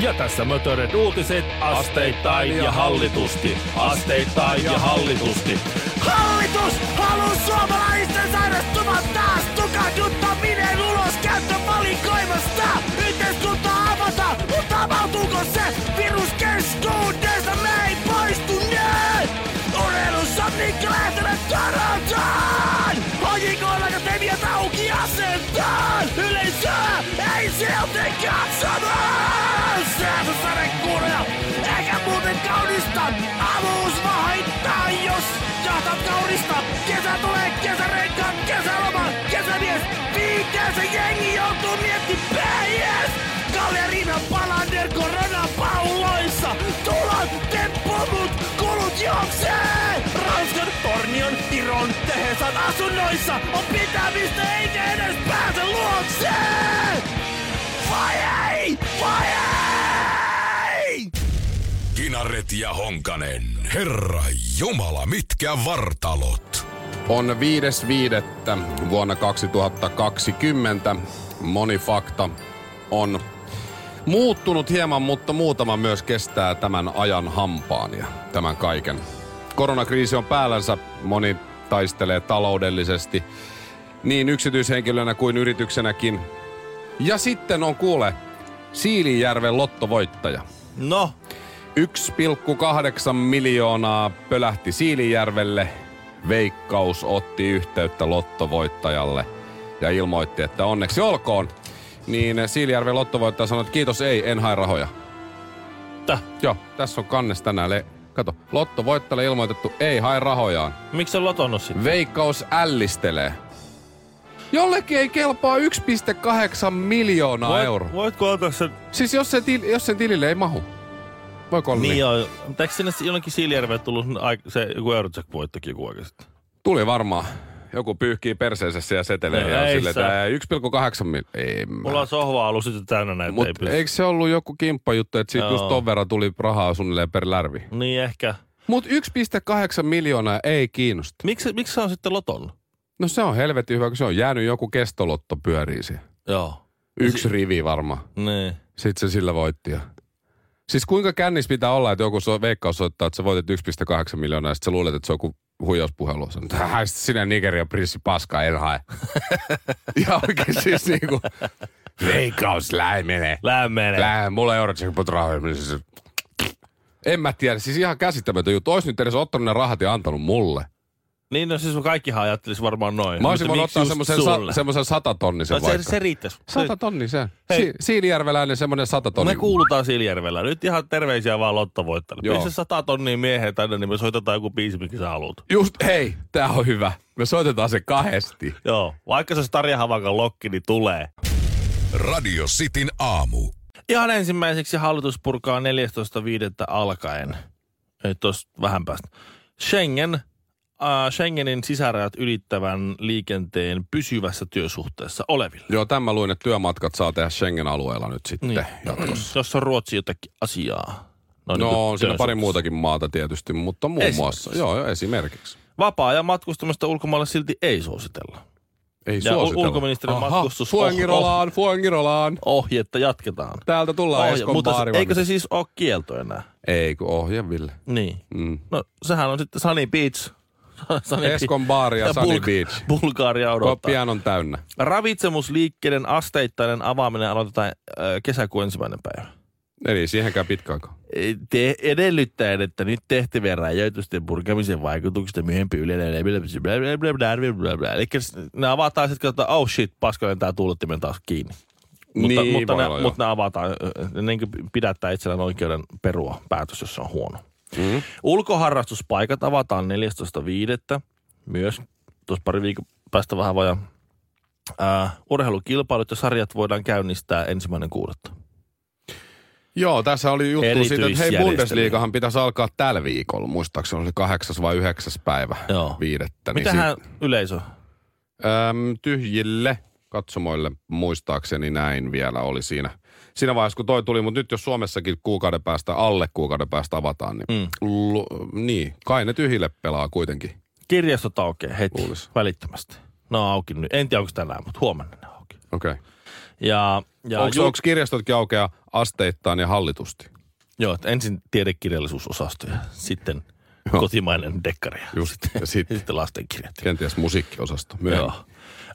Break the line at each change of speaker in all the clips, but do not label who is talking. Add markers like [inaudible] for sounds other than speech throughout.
Ja tässä Motored uutiset asteittain ja hallitusti. Asteittain ja hallitusti.
Hallitus haluu suomalaisten sairastuvan auki asentaan! Yleisöä ei sieltä katsomaan! Säätö sadekuuroja, eikä muuten kaunista! Avuus haittaa, jos jahtat kaunista! Kesä tulee, kesärenkaat, kesäloma, kesämies! Viikkeensä jengi joutuu miettimään, yes! Kalleriina Palander koronapalloissa! Tulot, temppumut, kulut juoksee! Tornion, Tiron, Tehesan asunnoissa on pitämistä eikä edes pääse luokseen! Vai ei? Vai ei?
Kinaret ja Honkanen. Herra Jumala, mitkä vartalot.
On 5.5. vuonna 2020. Moni fakta on muuttunut hieman, mutta muutama myös kestää tämän ajan hampaan ja tämän kaiken. Koronakriisi on päällänsä. Moni taistelee taloudellisesti niin yksityishenkilönä kuin yrityksenäkin. Ja sitten on kuule Siilijärven lottovoittaja.
No,
1,8 miljoonaa pölähti Siilijärvelle. Veikkaus otti yhteyttä lottovoittajalle ja ilmoitti, että onneksi olkoon. Niin Siilijärven lottovoittaja sanoi, että kiitos ei, en hae rahoja.
Täh?
Joo, tässä on kannes tänään. Le- Kato, lottovoittajalle ilmoitettu, ei hae rahojaan.
miksi se lotonnut sitten?
Veikkaus ällistelee. Jollekin ei kelpaa 1,8 miljoonaa
Voit-
euroa.
Voitko antaa sen?
Siis jos sen, til- jos sen tilille ei mahu. Voiko olla
Niin
niin?
joo, mutta eikö sinne jonnekin Siilijärveen tullut se joku Eurojack-voittokin joku sitten?
Tuli varmaan. Joku pyyhkii perseensä ja setelee
No
ja
sä.
että 1,8 mil... Ei
Mulla on sohva ollut sitten täynnä näitä.
Mut
ei pysty.
eikö se ollut joku kimppajuttu, että siitä
Joo.
just ton verran tuli rahaa suunnilleen per lärvi?
Niin ehkä.
Mut 1,8 miljoonaa ei kiinnosta.
Miksi, miksi se on sitten lotonnut?
No se on helvetin hyvä, kun se on jäänyt joku kestolotto pyörii siellä.
Joo.
Yksi rivi varmaan.
Niin.
Sitten se sillä voitti. Ja... Siis kuinka kännis pitää olla, että joku so- veikkaus soittaa, että sä voitit 1,8 miljoonaa ja sitten sä luulet, että se on joku huijauspuhelu. "Häh, sinä Nigerian prinssi paska, en hae. [laughs] ja oikein siis niinku, veikkaus, lähe menee.
Lämmenee.
Lähe, mulla ei ole jackpot rahoja. Siis- En mä tiedä, siis ihan käsittämätön juttu. Ois nyt edes ottanut ne rahat ja antanut mulle.
Niin no siis kaikkihan ajattelisi varmaan noin.
Mä olisin voinut ottaa semmoisen, sa- semmoisen satatonnisen
No, se,
vaikka.
se riittäisi.
Sata tonni se.
Hei.
Si- Siilijärveläinen semmoinen sata tonni.
Me kuulutaan Siilijärvellä. Nyt ihan terveisiä vaan lottovoittajalle.
Joo.
Pistä sata tonnia miehen tänne, niin me soitetaan joku biisi, mikä sä haluat.
Just, hei, tää on hyvä. Me soitetaan se kahdesti.
Joo, vaikka se olisi Tarja Havakan lokki, niin tulee.
Radio Cityn aamu.
Ihan ensimmäiseksi hallitus purkaa 14.5. alkaen. Ei tos vähän päästä. Schengen, äh, Schengenin sisärajat ylittävän liikenteen pysyvässä työsuhteessa oleville.
Joo, tämä luin, että työmatkat saa tehdä Schengen-alueella nyt sitten niin. jatkossa.
Jos on Ruotsi jotakin asiaa.
No
niin kuin
on siinä pari muutakin maata tietysti, mutta muun
Esimerkiksi.
muassa. Joo, joo, esimerkiksi.
Vapaa-ajan matkustamista ulkomaille silti ei suositella.
Ei
Ja
suositella.
ulkoministeriön
Aha,
matkustus-
Fuengirolaan, Fuengirolaan.
Ohjetta jatketaan.
Täältä tullaan
Ohje,
Eskon
mutta
baarivan.
eikö se siis ole kielto enää?
Ei, kun ohje, Ville.
Niin.
Mm.
No sehän on sitten Sunny Beach. Sunny
Eskon baari ja Sunny Beach.
Bulgaria
Tuo
odottaa.
pian on täynnä.
Ravitsemusliikkeiden asteittainen avaaminen aloitetaan äh, kesäkuun ensimmäinen päivä.
Eli siihenkään pitkä aika.
Te edellyttäen, että nyt tehtävien rajoitusten purkamisen vaikutuksista myöhempi yleinen Eli ne avataan sitten, että oh shit, paskainen tämä tuulettimen taas kiinni. Mutta,
Niin,
mutta, ne,
olla,
mutta ne avataan, ne niin pidättää itsellään oikeuden perua päätös, jos se on huono.
Mm.
Ulkoharrastuspaikat avataan 14.5. Myös tuossa pari viikon päästä vähän vajaa. Äh, urheilukilpailut ja sarjat voidaan käynnistää ensimmäinen kuudetta.
Joo, tässä oli juttu siitä, että hei. Bundesliigahan pitäisi alkaa tällä viikolla. Muistaakseni oli kahdeksas vai yhdeksäs päivä
Joo.
viidettä. Niin
Mitähän yleisö?
Öm, tyhjille katsomoille muistaakseni näin vielä oli siinä. Siinä vaiheessa, kun toi tuli, mutta nyt jos Suomessakin kuukauden päästä, alle kuukauden päästä avataan, niin,
Mm.
lu, niin kai ne tyhjille pelaa kuitenkin.
Kirjastot aukeaa heti,
Luulis.
välittömästi. Ne on auki nyt. En tiedä, onko tänään, mutta huomenna ne auki.
Okei. Okay.
Ja, ja
Onko,
ju-
onko kirjastotkin aukeaa asteittain ja hallitusti?
Joo, että ensin tiedekirjallisuusosasto ja sitten
Joo.
kotimainen dekkari ja
Just, ja
sitten,
sitten
sitten lastenkirjat.
kenties musiikkiosasto myöhemmin.
Joo.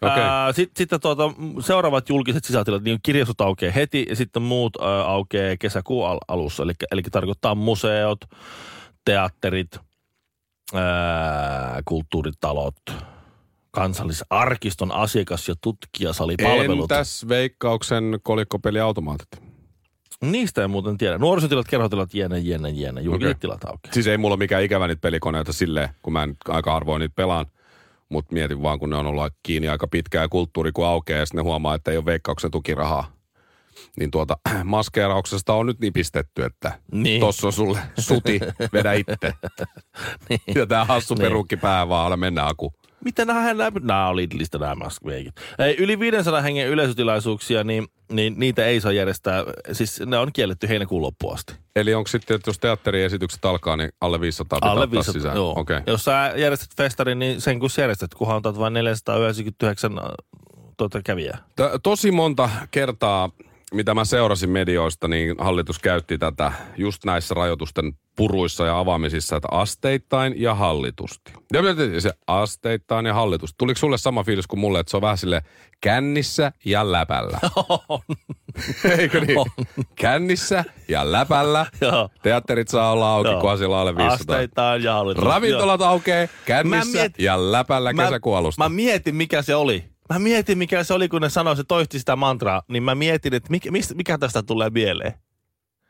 Okei.
Ää, sit, sitten tuota, seuraavat julkiset sisätilat, niin kirjastot aukeaa heti ja sitten muut ää, aukeaa kesäkuun al- alussa. Eli, eli tarkoittaa museot, teatterit, ää, kulttuuritalot, kansallisarkiston asiakas- ja tutkijasalipalvelut.
Entäs veikkauksen kolikkopeliautomaatit?
Niistä ei muuten tiedä. Nuorisotilat, kerhotilat, jene, jene, jene. Julkiset
Okei.
tilat aukeaa.
Siis ei mulla ole mikään ikävä niitä pelikoneita silleen, kun mä en aika harvoin niitä pelaan. Mutta mietin vaan, kun ne on ollut kiinni aika pitkään ja kulttuuri kun aukeaa ja sitten ne huomaa, että ei ole veikkauksen tukirahaa. Niin tuota, [clears throat] maskeerauksesta on nyt nipistetty, että
Niin.
tossa on sulle suti, vedä itse. [laughs]
Niin.
Ja tää hassu
Niin.
perukki pää vaan, mennä aku.
Mitä nämä, nämä, nämä oli Lidlistä nämä maskveikit. Ei, yli 500 hengen yleisötilaisuuksia, niin, niin niitä ei saa järjestää. Siis ne on kielletty heinäkuun loppuun asti.
Eli onko sitten, että jos teatteriesitykset alkaa, niin alle 500 pitää
Alle
ottaa
500,
sisään?
joo.
Okay.
Jos sä järjestät festarin, niin sen kun järjestät, kunhan otat vain 499 äh, tuota kävijää.
T- tosi monta kertaa, mitä mä seurasin medioista, niin hallitus käytti tätä just näissä rajoitusten puruissa ja avaamisissa, että asteittain ja hallitusti. Ja mä se asteittain ja hallitusti. Tuliko sulle sama fiilis kuin mulle, että se on vähän sille kännissä ja läpällä? [laughs] Eikö niin? Kännissä ja läpällä. [laughs]
Joo.
Teatterit saa olla auki,
Joo.
kunhan siellä on alle 500.
Asteitaan ja hallitus.
Ravintolat aukeaa
Mä
kännissä
miet-
ja läpällä
Mä-
kesäkuun alusta.
Mä mietin, mikä se oli. Mä mietin, mikä se oli, kun ne sanoi, se toisti sitä mantraa. Niin mä mietin, että mikä, mistä- mikä tästä tulee mieleen.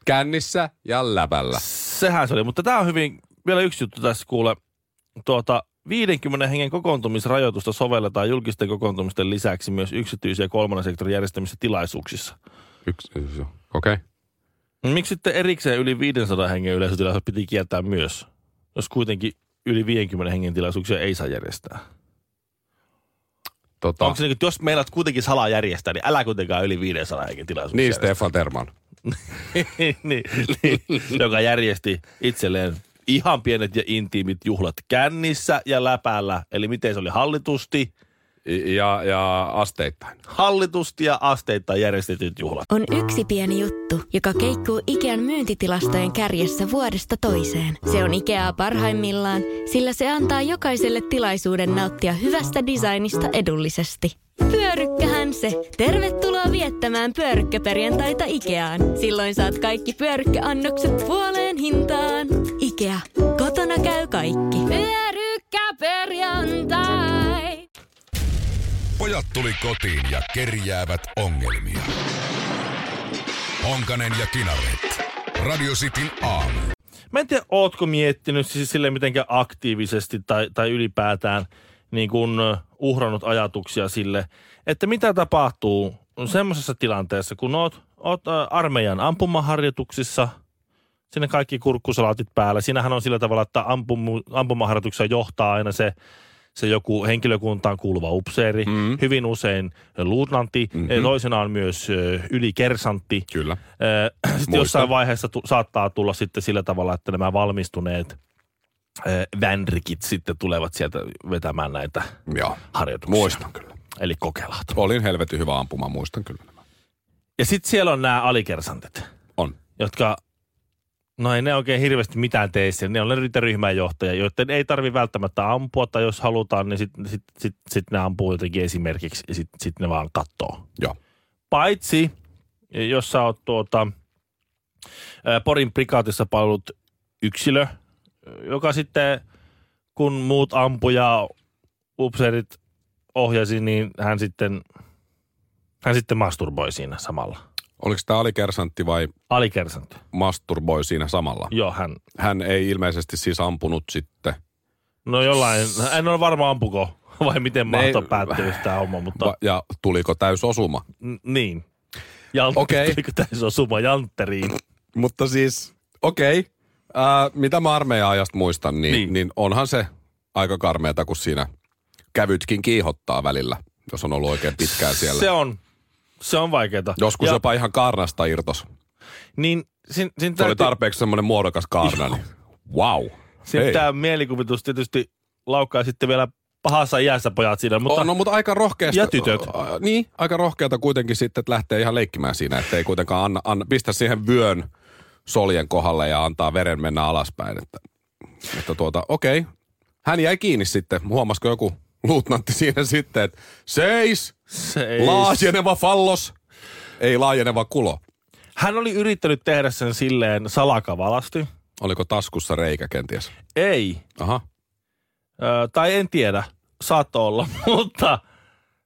Kännissä ja läpällä.
Sehän se oli, mutta tämä on hyvin, vielä yksi juttu tässä kuule. Tuota, 50 hengen kokoontumisrajoitusta sovelletaan julkisten kokoontumisten lisäksi myös yksityisiä kolmannen sektorin järjestämissä tilaisuuksissa.
Yksi, okei. Okay.
Miksi sitten erikseen yli 500 hengen yleisötilaisuus piti kieltää myös, jos kuitenkin yli 50 hengen tilaisuuksia ei saa järjestää?
Tota,
Onko se niin, että jos meidät kuitenkin salaa järjestää, niin älä kuitenkaan yli 500 hengen tilaisuuksia
niin,
järjestää.
Stefan Terman. [laughs]
niin, niin, joka järjesti itselleen ihan pienet ja intiimit juhlat kännissä ja läpällä. Eli miten se oli hallitusti,
Ja, ja asteittain.
hallitusti ja asteittain järjestetyt juhlat.
On yksi pieni juttu, joka keikkuu Ikean myyntitilastojen kärjessä vuodesta toiseen. Se on Ikeaa parhaimmillaan, sillä se antaa jokaiselle tilaisuuden nauttia hyvästä designista edullisesti. Pyörykkähän se. Tervetuloa viettämään pyörykkäperjantaita Ikeaan. Silloin saat kaikki pyörykkäannokset puoleen hintaan. Ikea. Kotona käy kaikki. Pyörykkäperjantai.
Pojat tuli kotiin ja kerjäävät ongelmia. Honkanen ja Kinaret. Radio Cityn aamu.
Mä en tiedä, ootko miettinyt siis silleen mitenkään aktiivisesti tai, tai ylipäätään niin kuin ö, uhrannut ajatuksia sille, että mitä tapahtuu semmoisessa tilanteessa, kun oot, oot armeijan ampumaharjoituksissa, sinne kaikki kurkkusalaatit päällä. Siinähän on sillä tavalla, että ampumu, ampumaharjoituksia johtaa aina se, se joku henkilökuntaan kuuluva upseeri, mm. hyvin usein luutnantti, mm-hmm. toisenaan myös ö, ylikersantti.
Kyllä.
Ö, [clears throat] Sitten jossain vaiheessa tu- saattaa tulla sitten sillä tavalla, että nämä valmistuneet vänrikit sitten tulevat sieltä vetämään näitä
Joo.
harjoituksia.
Muistan kyllä.
Eli kokelaat.
Olin helvetin hyvä ampuma, muistan kyllä nämä.
Ja sitten siellä on nämä alikersantit,
On.
jotka, no ei ne oikein hirveästi mitään tee siellä. Ne on niitä ryhmänjohtajia, joiden ei tarvi välttämättä ampua, tai jos halutaan, niin sitten sit, sit, sit ne ampuu jotenkin esimerkiksi, ja sitten sit ne vaan kattoo.
Joo.
Paitsi, jos sä oot tuota, Porin prikaatissa palvelut yksilö, joka sitten, kun muut ampuja upseerit ohjasi, niin hän sitten, hän sitten masturboi siinä samalla.
Oliko tämä alikersantti vai
Alikersantti.
masturboi siinä samalla?
Joo, hän,
Hän ei ilmeisesti siis ampunut sitten.
no jollain, en ole varma ampuko [laughs] vai miten mahto päättyy tämä homma, mutta
Va- ja tuliko täys osuma?
n- niin. Jan,
Okei. [laughs]
Tuliko tässä osuma jantteriin? [laughs]
Mutta siis, okei. Okay. Äh, mitä mä armeijan ajasta muistan, niin,
Niin.
niin. onhan se aika karmeata, kun siinä kävytkin kiihottaa välillä, jos on ollut oikein pitkään siellä.
Se on, se on vaikeeta.
Joskus
ja,
jopa ihan kaarnasta irtos.
Niin, sin, sin
Se oli tarpeeksi semmoinen muodokas kaarna, niin wow.
Sitten tämä mielikuvitus tietysti laukkaa sitten vielä pahassa iässä pojat siinä, mutta
Mutta, no, mutta aika rohkeasta.
Ja tytöt.
Ä, niin, aika rohkeata kuitenkin sitten, että lähtee ihan leikkimään siinä, että ei kuitenkaan anna, anna, pistä siihen vyön soljen kohdalle ja antaa veren mennä alaspäin. Että, että tuota, okei. Hän jäi kiinni sitten. Huomasiko joku luutnantti [laughs] siinä sitten, että seis,
se
laajeneva fallos, ei laajeneva kulo.
Hän oli yrittänyt tehdä sen silleen salakavalasti.
Oliko taskussa reikä kenties?
Ei,
Aha.
ö, tai en tiedä, saattoi olla, [laughs] mutta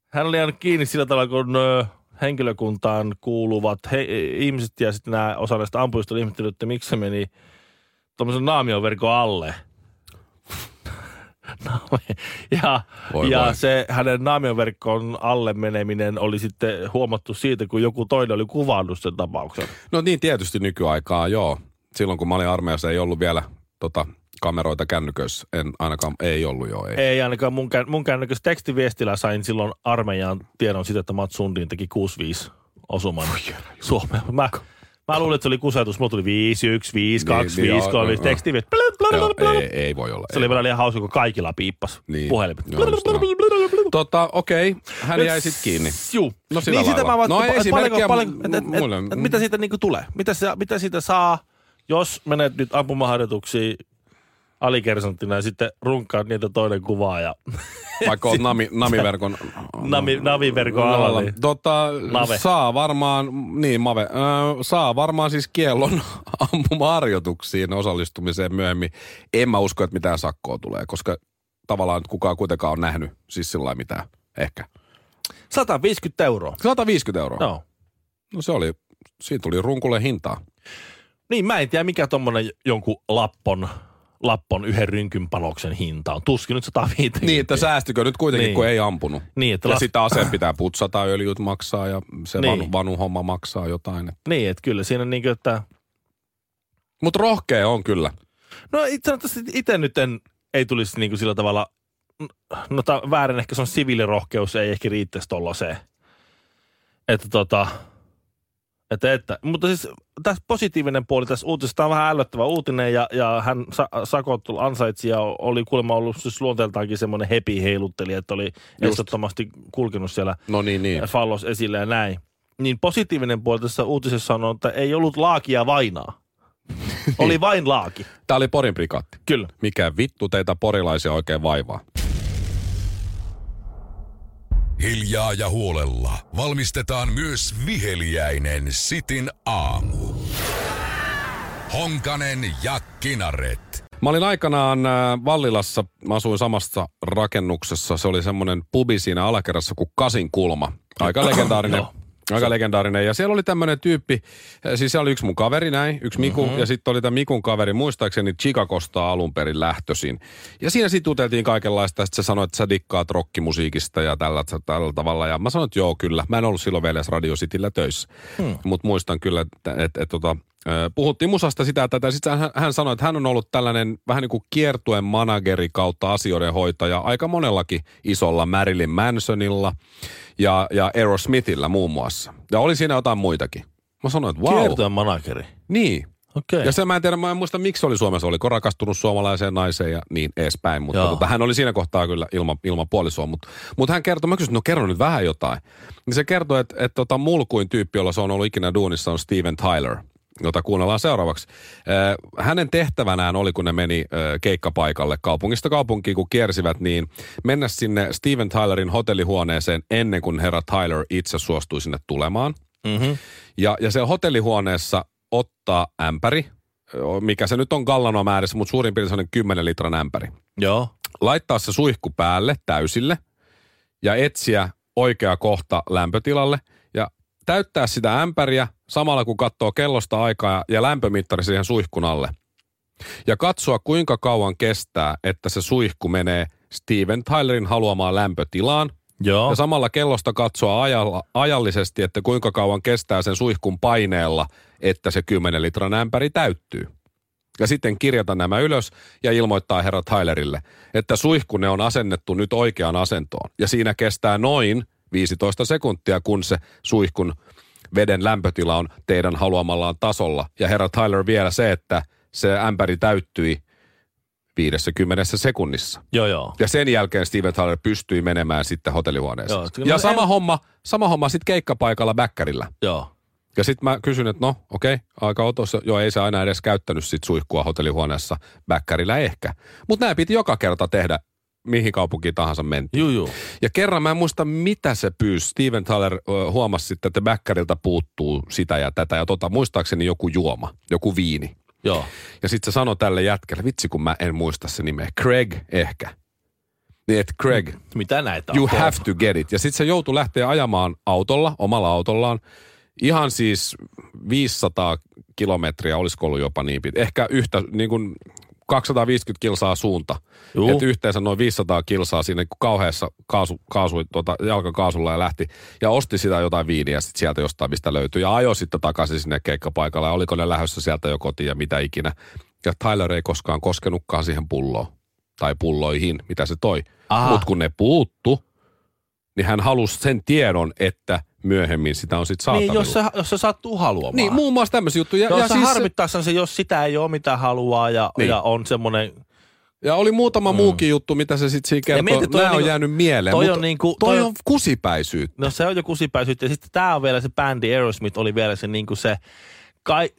hän oli jäänyt kiinni sillä tavalla, kun ö, henkilökuntaan kuuluvat he, ihmiset ja sitten nämä osa näistä ampujista oli että miksi se meni tuommoisen naamioverkon alle. Ja
Voi
ja
voi.
se hänen naamioverkon alle meneminen oli sitten huomattu siitä, kun joku toinen oli kuvannut sen tapauksen.
No niin, tietysti nykyaikaa, joo. Silloin kun mä olin armeijassa, ei ollut vielä tota, kameroita kännyköissä. En ainakaan, ei ollut joo, ei.
Ei ainakaan mun, kän, mun kännykäs tekstiviestillä sain silloin armeijan tiedon siitä, että Mats Sundin teki 6-5 osuman Suomeen. Mä, mä luulin, että se oli kusetus. Mulla tuli 5, 1, 5, 2,
Niin, niin,
5,
joo,
3,
joo,
5,
joo.
tekstiviesti. Blö, blö,
Joo,
blö, blö.
ei, ei voi olla.
Se oli
ei.
vielä liian hauska, kun kaikilla piippas
Niin.
puhelimet.
Joo. Tota, okei, hän jäi sitten kiinni.
Juu.
No sillä
niin sitä
lailla.
mä vaan,
No esimerkkiä
paljonko, paljonko, et, et, et, et, mitä siitä niinku tulee? Mitä, se, mitä siitä saa, jos menet nyt ampumaharjoituksiin alikersantina ja sitten runkkaat niitä toinen kuvaa ja
Vaikka on [laughs] nami, namiverkon...
Navi, naviverkon alla. Niin.
Tota,
Mave.
saa varmaan, niin Mave, äh, saa varmaan siis kiellon [laughs] ampumaharjoituksiin osallistumiseen myöhemmin. En mä usko, että mitään sakkoa tulee, koska tavallaan nyt kukaan kuitenkaan on nähnyt siis sillä lailla mitään, ehkä.
150 euroa.
150 euroa.
Joo.
No se oli, siinä tuli runkulle hintaa.
Niin, mä en tiedä mikä tommonen jonkun lappon, lappon yhden rynkyn panoksen hinta on. Tuskin nyt 150.
Niin, että säästykö nyt kuitenkin,
Niin.
kun ei ampunut.
Niin, että
Ja
las-
sitten aseen pitää putsata, öljyt maksaa ja se
Niin.
vanu, vanu homma maksaa jotain.
Niin, että kyllä siinä niin että...
Mutta rohkea on kyllä.
No itse asiassa itse nyt en, ei tulisi niin kuin sillä tavalla... No väärin ehkä se on siviilirohkeus, ei ehkä riittäisi tollaiseen. Että tota... Että, että, mutta siis tässä positiivinen puoli tässä uutisessa, tämä on vähän ällöttävä uutinen ja, ja hän sa, sakot ansaitsi ja oli kuulemma ollut siis luonteeltaankin semmoinen hepi heiluttelija, että oli estettomasti kulkenut siellä
No niin, niin.
Fallos esille ja näin. Niin positiivinen puoli tässä uutisessa on, että ei ollut laakia vainaa. [laughs] Oli vain laaki.
Tämä oli Porin prikaatti.
Kyllä.
Mikä vittu teitä porilaisia oikein vaivaa?
Hiljaa ja huolella valmistetaan myös viheliäinen Sitin aamu. Honkanen ja Kinaret.
Mä olin aikanaan äh, Vallilassa, mä asuin samassa rakennuksessa. Se oli semmoinen pubi siinä alakerrassa kuin Kasin kulma. Aika legendaarinen.
Joo.
Aika legendaarinen. Ja siellä oli tämmöinen tyyppi, äh, siis siellä oli yksi mun kaveri näin, yksi Miku, mm-hmm. ja sitten oli tämä Mikun kaveri, muistaakseni Chicagosta alun perin lähtöisin. Ja siinä sitten juteltiin kaikenlaista, ja sitten se sanoi, että sä dikkaat rockimusiikista ja tällä, tällä tavalla. Ja mä sanoin, että joo, kyllä. Mä en ollut silloin vielä edes Radio Cityllä töissä, hmm. mutta muistan kyllä, että, että, että, että tota, puhuttiin musasta sitä, että sitten hän, hän sanoi, että hän on ollut tällainen vähän niin kuin kiertuen manageri kautta asioiden hoitaja aika monellakin isolla Marilyn Mansonilla ja, ja Aerosmithillä muun muassa. Ja oli siinä jotain muitakin. Mä sanoin, että wow.
Kiertojen manageri.
Niin.
Okei.
Ja se mä en tiedä, mä en muista miksi se oli Suomessa, oliko rakastunut suomalaiseen naiseen ja niin edespäin. Mutta tota, hän oli siinä kohtaa kyllä ilman, ilman puolisoa. Mutta, mutta hän kertoi, mä kysyin, no kerro nyt vähän jotain. Niin se kertoi, että, että tota, mulkuin tyyppi, jolla se on ollut ikinä duunissa, on Steven Tyler jota kuunnellaan seuraavaksi. Äh, hänen tehtävänään oli, kun ne meni äh, keikkapaikalle kaupungista kaupunkiin, kun kiersivät, niin mennä sinne Steven Tylerin hotellihuoneeseen ennen kuin herra Tyler itse suostui sinne tulemaan.
Mm-hmm.
Ja, ja siellä hotellihuoneessa ottaa ämpäri, mikä se nyt on gallanoa määrässä, mutta suurin piirtein sellainen 10 litran ämpäri.
Joo.
Laittaa se suihku päälle täysille ja etsiä oikea kohta lämpötilalle täyttää sitä ämpäriä samalla kun katsoo kellosta aikaa ja lämpömittari siihen suihkun alle. Ja katsoa kuinka kauan kestää, että se suihku menee Steven Tylerin haluamaan lämpötilaan
Joo.
ja samalla kellosta katsoa ajalla, ajallisesti, että kuinka kauan kestää sen suihkun paineella, että se 10 litran ämpäri täyttyy. Ja sitten kirjata nämä ylös ja ilmoittaa herra Tylerille, että suihkune on asennettu nyt oikeaan asentoon. Ja siinä kestää noin 15 sekuntia, kun se suihkun veden lämpötila on teidän haluamallaan tasolla. Ja herra Tyler vielä se, että se ämpäri täyttyi 50 sekunnissa.
Joo, joo.
Ja sen jälkeen Steven Tyler pystyi menemään sitten hotellihuoneeseen.
Joo,
ja sama
en-
homma, sama homma sitten keikkapaikalla Bäkkärillä.
Joo.
Ja sitten mä kysyn, että no okei, aika otossa. Joo, ei se aina edes käyttänyt sit suihkua hotellihuoneessa. Bäkkärillä ehkä. Mutta nämä piti joka kerta tehdä, mihin kaupunkiin tahansa mentiin.
Juu, juu.
Ja kerran mä en muista, mitä se pyysi. Steven Tyler huomasi sitten, että Bäkkäriltä puuttuu sitä ja tätä. Ja tota, muistaakseni joku juoma, joku viini.
Joo.
Ja sitten se sanoi tälle jätkelle, vitsi kun mä en muista se nimeä, Craig ehkä. Niin että Craig,
Mitä näitä on?
you
Kolme.
have to get it. Ja sitten se joutui lähteä ajamaan autolla, omalla autollaan, ihan siis 500 kilometriä, olisiko ollut jopa niin pitkä. Ehkä yhtä, niin kuin 250 kilsaa suunta.
Juu.
Että yhteensä noin 500 kilsaa siinä kun kauheassa kaasu, kaasui tuota, jalkakaasulla ja lähti. Ja osti sitä jotain viiniä sit sieltä jostain, mistä löytyi. Ja ajoi sitten takaisin sinne keikkapaikalle. Ja oliko ne lähdössä sieltä jo kotiin ja mitä ikinä. Ja Tyler ei koskaan koskenutkaan siihen pulloon. Tai pulloihin, mitä se toi. Mutta kun ne puuttu, niin hän halusi sen tiedon, että myöhemmin sitä on sitten saatavilla.
Niin, jos se, jos se sattuu haluamaan.
niin muun muassa tämmöisiä juttuja.
Jos
Ja,
se
siis,
harmittaa se, jos sitä ei ole mitä haluaa ja,
Niin.
ja on semmoinen...
ja oli muutama muukin juttu, mitä se sitten siinä kertoo.
mieti, toi
Nämä
on niinku-
jäänyt mieleen.
toi on niinku-
toi,
toi
on kusipäisyyttä.
No se on jo kusipäisyyttä. Ja sitten tämä on vielä se bändi Aerosmith oli vielä se, niin kuin se kai,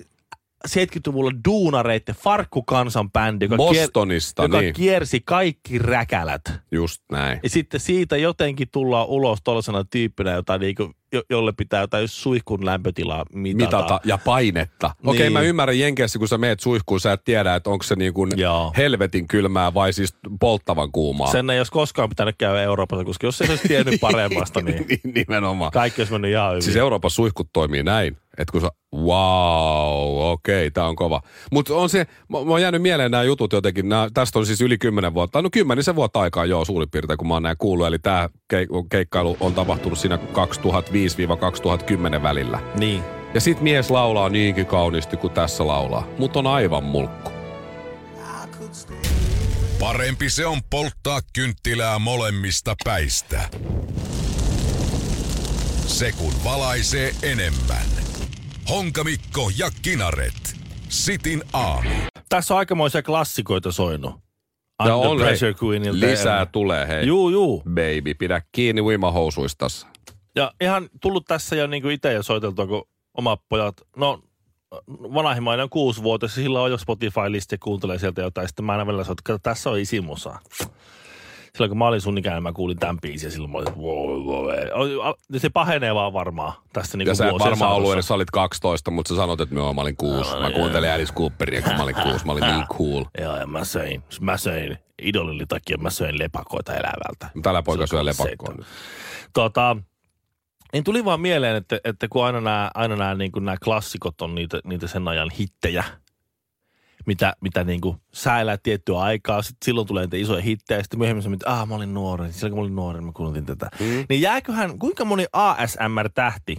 70-luvulla duunareitten farkkukansan bändi, joka, kier,
Bostonista,
joka
niin.
kiersi kaikki räkälät.
Just näin.
Ja sitten siitä jotenkin tullaan ulos tuollaisena tyyppinä, jota niinku, jo, jolle pitää jotain suihkun lämpötilaa mitata.
Mitata ja painetta. Okei,
Niin.
mä ymmärrän Jenkeissä, kun sä meet suihkuun, sä et tiedä, että onko se niin kuin helvetin kylmää vai siis polttavan kuumaa.
Sen ei olisi koskaan pitänyt käydä Euroopassa, koska jos se olisi tiennyt [laughs] paremmasta, niin
Nimenomaan.
kaikki olisi mennyt ihan hyvin.
Siis Euroopan suihkut toimii näin, että kun sä, wow, okei, tää on kova. Mutta on se, mä, mä oon jäänyt mieleen nämä jutut jotenkin, nää, tästä on siis yli kymmenen vuotta, no kymmenisen vuotta aikaa joo suurin piirtein, kun mä oon näin kuullut, eli tämä keikkailu on tapahtunut siinä 2005-2010 välillä.
Niin.
Ja sit mies laulaa niinkin kauniisti kuin tässä laulaa, mutta on aivan mulkku.
Parempi se on polttaa kynttilää molemmista päistä. Se kun valaisee enemmän. Honkamikko ja Kinaret. Sitin aamu.
Tässä on aikamoisia klassikoita soinut. Under
on,
Pressure Queenilta.
lisää tulee, hei.
Juu, juu.
Baby, pidä kiinni uimahousuistas.
Ja ihan tullut tässä jo niinku itse jo soiteltua, kun omat pojat, no vanhimmainen on kuusivuotias ja sillä on jo Spotify-listi ja kuuntelee sieltä jotain. Sitten mä aina välillä soitan, että tässä on isimusa. Silloin kun mä olin sun ikäinen, mä kuulin tämän biisin ja silloin mä olin, että wow, wow, wow. Se pahenee vaan varmaan tästä niinku
Ja sä et varmaan ollut edes, sä olit 12, mutta sä sanot, että mä olin kuusi. Mä kuuntelin Alice Cooperia, kun mä olin kuusi. Mä olin niin cool. [laughs]
Joo, ja mä söin, mä söin idolin takia, mä söin lepakoita elävältä.
Tällä poika syö lepakkoa.
Tota, niin tuli vaan mieleen, että, että kun aina nämä, aina nämä, niin kuin nämä klassikot on niitä, niitä sen ajan hittejä, mitä, mitä niin kuin sä elät tiettyä aikaa, sitten silloin tulee niitä isoja hittejä, ja sitten myöhemmin sä että ah, mä olin nuori, silloin kun mä olin nuori, mä kuuntelin tätä. Mm. Niin jääköhän, kuinka moni ASMR-tähti,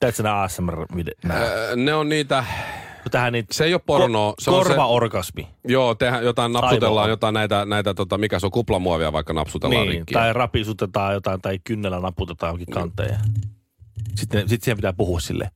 teetkö nämä ASMR,
Öö, Ne on niitä,
tähän niitä
se ei ole porno. Se on se,
korvaorgasmi,
joo, tehdään jotain, napsutellaan
Aivoa.
jotain näitä, näitä tota, mikä se on, kuplamuovia vaikka napsutellaan
niin,
rikki.
tai rapisutetaan jotain, tai kynnellä naputetaan johonkin kanteen. Sitten, sitten siihen pitää puhua sille.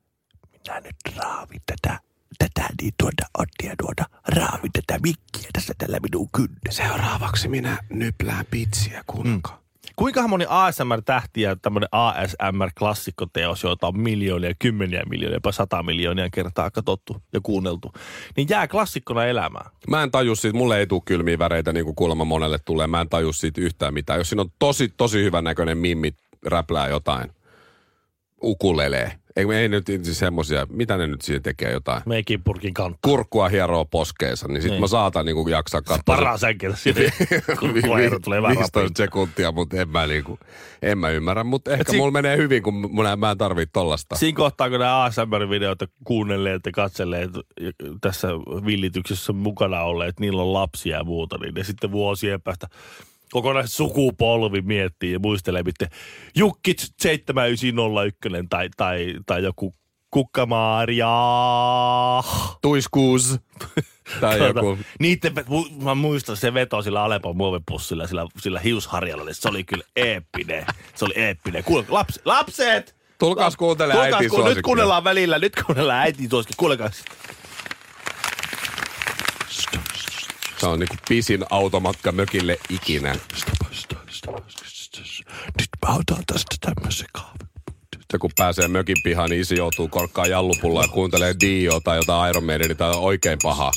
Minä nyt raavin tätä, tätä niin tuota ottia tuota, raavin tätä mikkiä tässä tällä minun kynnessä.
Seuraavaksi minä nyplään pitsiä kunka. Mm.
Kuinka moni ASMR-tähti ja tämmöinen ASMR-klassikkoteos, joita on miljoonia, kymmeniä miljoonia, jopa sata miljoonia kertaa katsottu ja kuunneltu, niin jää klassikkona elämään.
Mä en taju siitä, mulle ei tule kylmiä väreitä niin kuin kuulemma monelle tulee. Mä en taju siitä yhtään mitään. Jos siinä on tosi, tosi hyvän näköinen mimmi räplää jotain, ukulelee. Ei, ei nyt siis semmosia, mitä ne nyt siinä tekee jotain.
Meikin purkin kantta.
Kurkkua hieroo poskeensa, niin sit
Niin.
mä saatan niinku jaksaa katsoa.
Paras änkellä siitä,
Vi- [laughs]
koira tulee vähän
15 sekuntia, mutta en mä, niinku, en mä ymmärrä. Mutta ehkä
si-
mulla menee hyvin, kun mä, mä en tarvii tollasta.
Siinä kohtaa, kun nämä ASMR-videoita kuunnelleet ja katselleet tässä villityksessä mukana olleet, että niillä on lapsia ja muuta, niin ne sitten vuosien päästä kokonaiset sukupolvi miettii ja muistelee, miten Jukki 7901 tai, tai, tai joku Kukkamaria.
Tuiskuus. Tai joku.
Niitten, mu- mä muistan se veto sillä Alepon muovipussilla, sillä, sillä hiusharjalla. Se oli kyllä eeppinen. Se oli eeppinen. Kuule, laps, lapset!
Tulkaas kuuntele
Tulkaas,
äitin
ku, Nyt kuunnellaan välillä, nyt kuunnellaan äitin suosikkia. Kuulekaa.
Se on niinku pisin automatka mökille ikinä.
Nyt mä otan tästä tämmöisen kahvin.
Se kun pääsee mökin pihaan, niin isi joutuu korkkaa jallupulla ja kuuntelee Dio tai jotain Iron Maidenia tai oikein paha.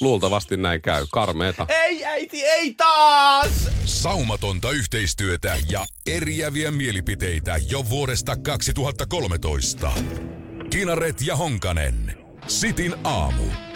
Luultavasti näin käy. Karmeeta.
Ei äiti, ei taas!
Saumatonta yhteistyötä ja eriäviä mielipiteitä jo vuodesta 2013. Kinaret ja Honkanen. Sitin aamu.